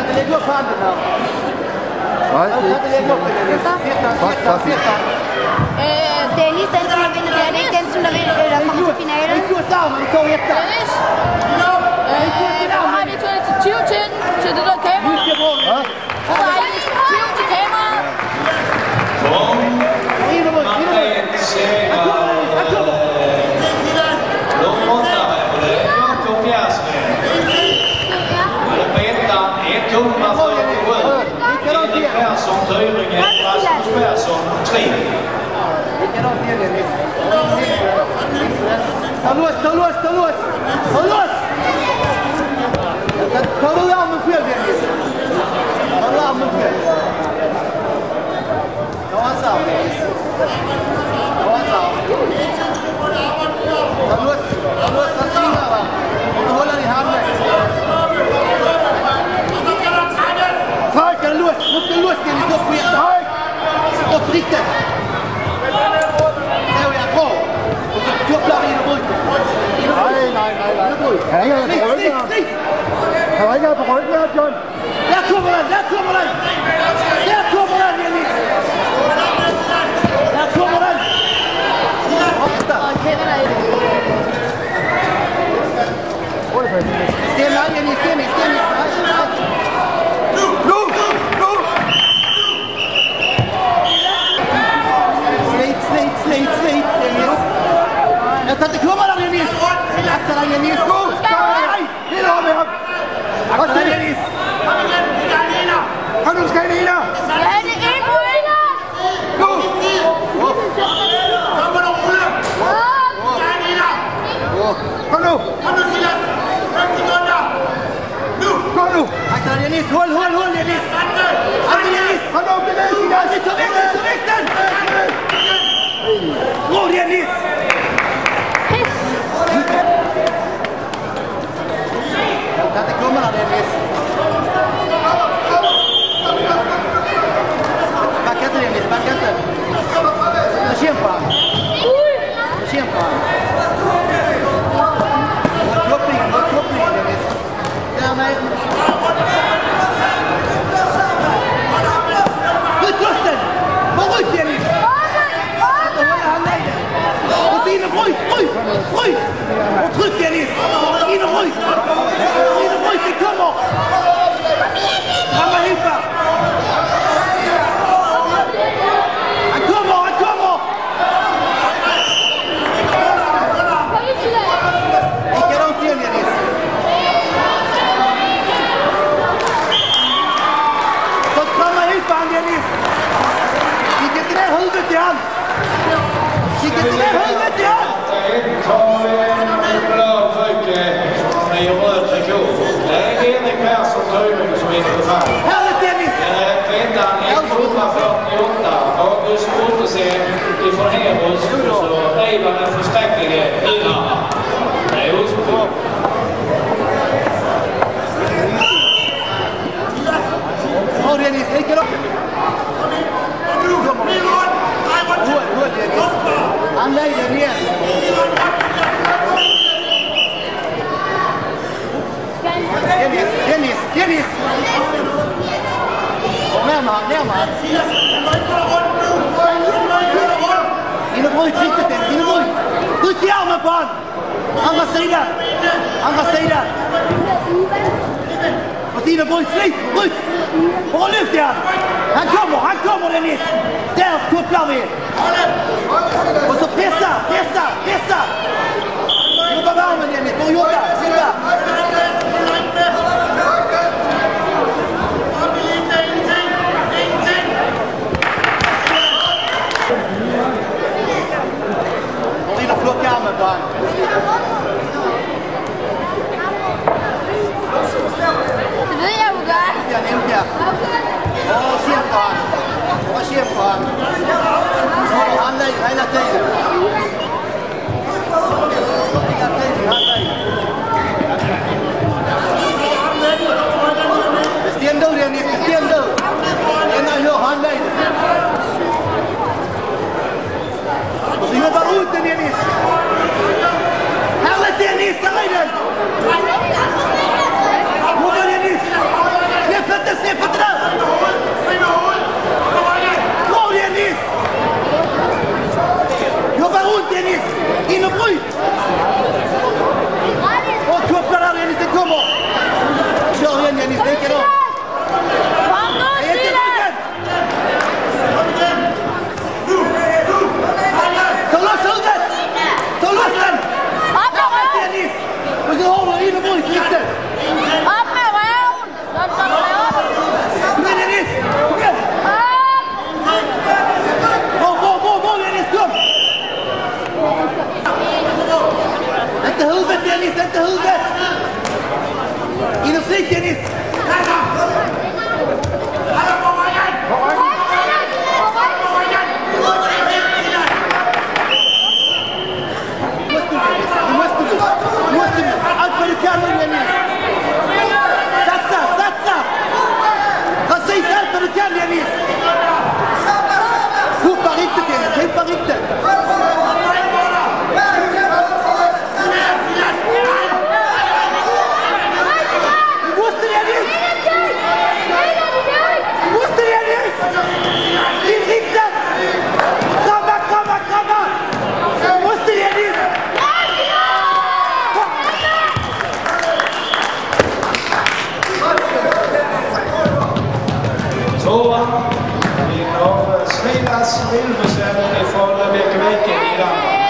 الخد يقف عندنا الخد يقف فيها فيها Deniz'den sonra beni dernek temsilcileri ramazı finayla. İki saat, iki saat. Saludos, saludos, saludos. Saludos. Saludos يا عم فيل والله عم فيل. جواز صعب. جواز صعب. saludos, saludos, saludos. هو اللي هعمل. هاي كان لوس، ممكن لوس كان يدق فيك هاي. دق فيك nej. Han er ikke på Slit, slit, ryggen. slit! Han er ikke på ryggen her, John. Där kommer den, där kommer den! Där kommer den, Dennis! Där kommer den! Ofta. Stämma, Dennis, Dennis, Dennis. Nu, nu! Slit, slit, slit, slit, Dennis. Jag kan inte komma där, Dennis! Akta dig, Dennis! Hold, hold, hold, Dennis! Hold, Dennis! Hold, Dennis! Hold, Dennis! Mama, hilf mir! leiva na versterkingen inhalen. Nee, hoe is het op? Oh, dit is één keer op. Aanleiden, hier. Dennis, Dennis, Dennis. Neem maar, neem maar. In de volgende trichter. Tryck i armen på han! Andra sidan! Andra sidan! Och så in slit, bryt! Bara lyft i han! Han kommer, han kommer Dennis! Där kopplar vi! Och så pressa, pressa,